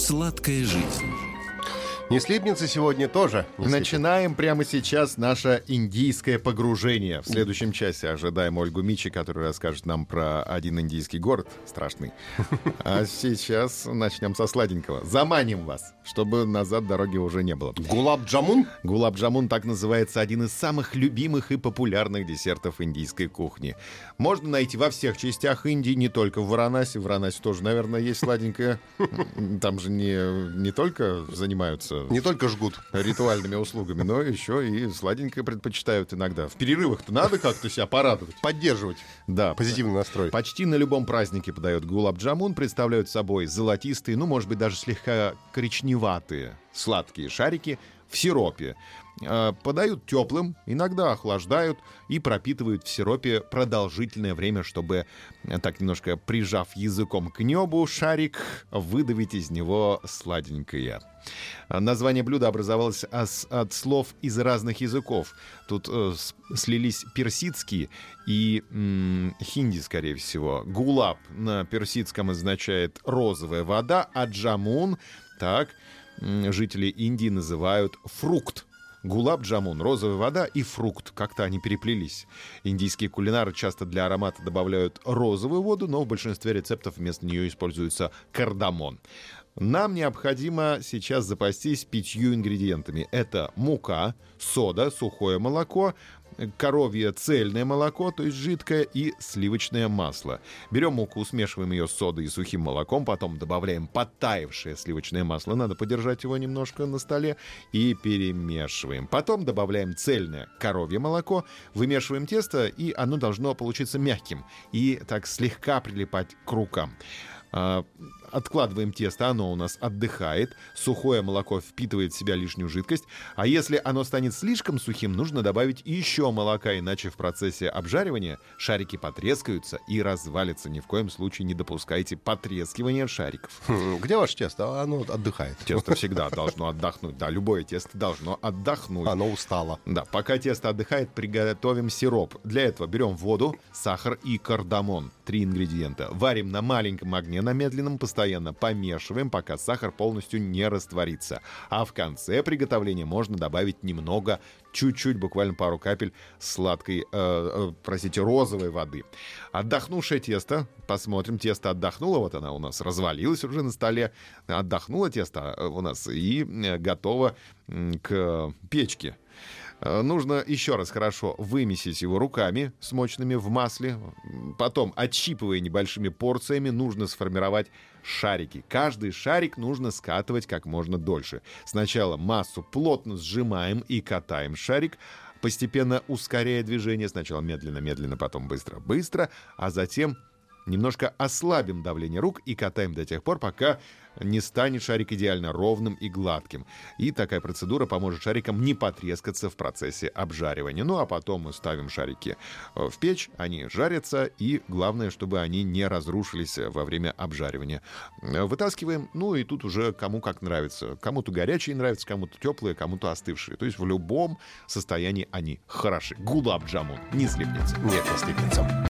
Сладкая жизнь. Не слипнется сегодня тоже. не слипнется. Начинаем прямо сейчас наше индийское погружение. В следующем часе ожидаем Ольгу Мичи, которая расскажет нам про один индийский город страшный. А сейчас начнем со сладенького. Заманим вас, чтобы назад дороги уже не было. Гулаб Джамун? Гулаб Джамун так называется один из самых любимых и популярных десертов индийской кухни. Можно найти во всех частях Индии, не только в Варанаси. В Варанаси тоже, наверное, есть сладенькое. Там же не, не только занимаются Не только жгут. ритуальными услугами, но еще и сладенькое предпочитают иногда. В перерывах-то надо как-то себя порадовать. Поддерживать Да, позитивный настрой. Почти на любом празднике подают гулаб-джамун, представляют собой золотистые, ну, может быть, даже слегка коричневатые сладкие шарики в сиропе. Э, Подают теплым, иногда охлаждают и пропитывают в сиропе продолжительное время, чтобы, э, так немножко прижав языком к небу шарик, выдавить из него сладенькое. Название блюда образовалось ос- от слов из разных языков. Тут э, слились персидский и м, хинди, скорее всего. Гулаб на персидском означает розовая вода, а джамун, так, жители Индии называют фрукт. Гулаб джамун, розовая вода и фрукт. Как-то они переплелись. Индийские кулинары часто для аромата добавляют розовую воду, но в большинстве рецептов вместо нее используется кардамон. Нам необходимо сейчас запастись пятью ингредиентами. Это мука, сода, сухое молоко, коровье цельное молоко, то есть жидкое, и сливочное масло. Берем муку, смешиваем ее с содой и сухим молоком, потом добавляем подтаявшее сливочное масло, надо подержать его немножко на столе, и перемешиваем. Потом добавляем цельное коровье молоко, вымешиваем тесто, и оно должно получиться мягким и так слегка прилипать к рукам. Откладываем тесто, оно у нас отдыхает, сухое молоко впитывает в себя лишнюю жидкость, а если оно станет слишком сухим, нужно добавить еще молока, иначе в процессе обжаривания шарики потрескаются и развалятся. Ни в коем случае не допускайте потрескивания шариков. Хм, Где ваше тесто? Оно отдыхает. Тесто всегда должно отдохнуть. Да, любое тесто должно отдохнуть. Оно устало. Да, пока тесто отдыхает, приготовим сироп. Для этого берем воду, сахар и кардамон. Три ингредиента. Варим на маленьком огне, на медленном, постоянно помешиваем, пока сахар полностью не растворится. А в конце приготовления можно добавить немного, чуть-чуть, буквально пару капель сладкой, э, э, простите, розовой воды. Отдохнувшее тесто, посмотрим, тесто отдохнуло, вот она у нас развалилась уже на столе, отдохнуло тесто э, у нас и э, готово к печке. Э, Нужно еще раз хорошо вымесить его руками, смоченными в масле. Потом, отщипывая небольшими порциями, нужно сформировать шарики. Каждый шарик нужно скатывать как можно дольше. Сначала массу плотно сжимаем и катаем шарик, постепенно ускоряя движение. Сначала медленно-медленно, потом быстро-быстро, а затем немножко ослабим давление рук и катаем до тех пор, пока не станет шарик идеально ровным и гладким. И такая процедура поможет шарикам не потрескаться в процессе обжаривания. Ну а потом мы ставим шарики э, в печь, они жарятся, и главное, чтобы они не разрушились во время обжаривания. Э, Вытаскиваем, ну и тут уже кому как нравится. Кому-то горячие нравятся, кому-то теплые, кому-то остывшие. То есть в любом состоянии они хороши. Гулаб джамун, не слипнется. Нет, не слипнется.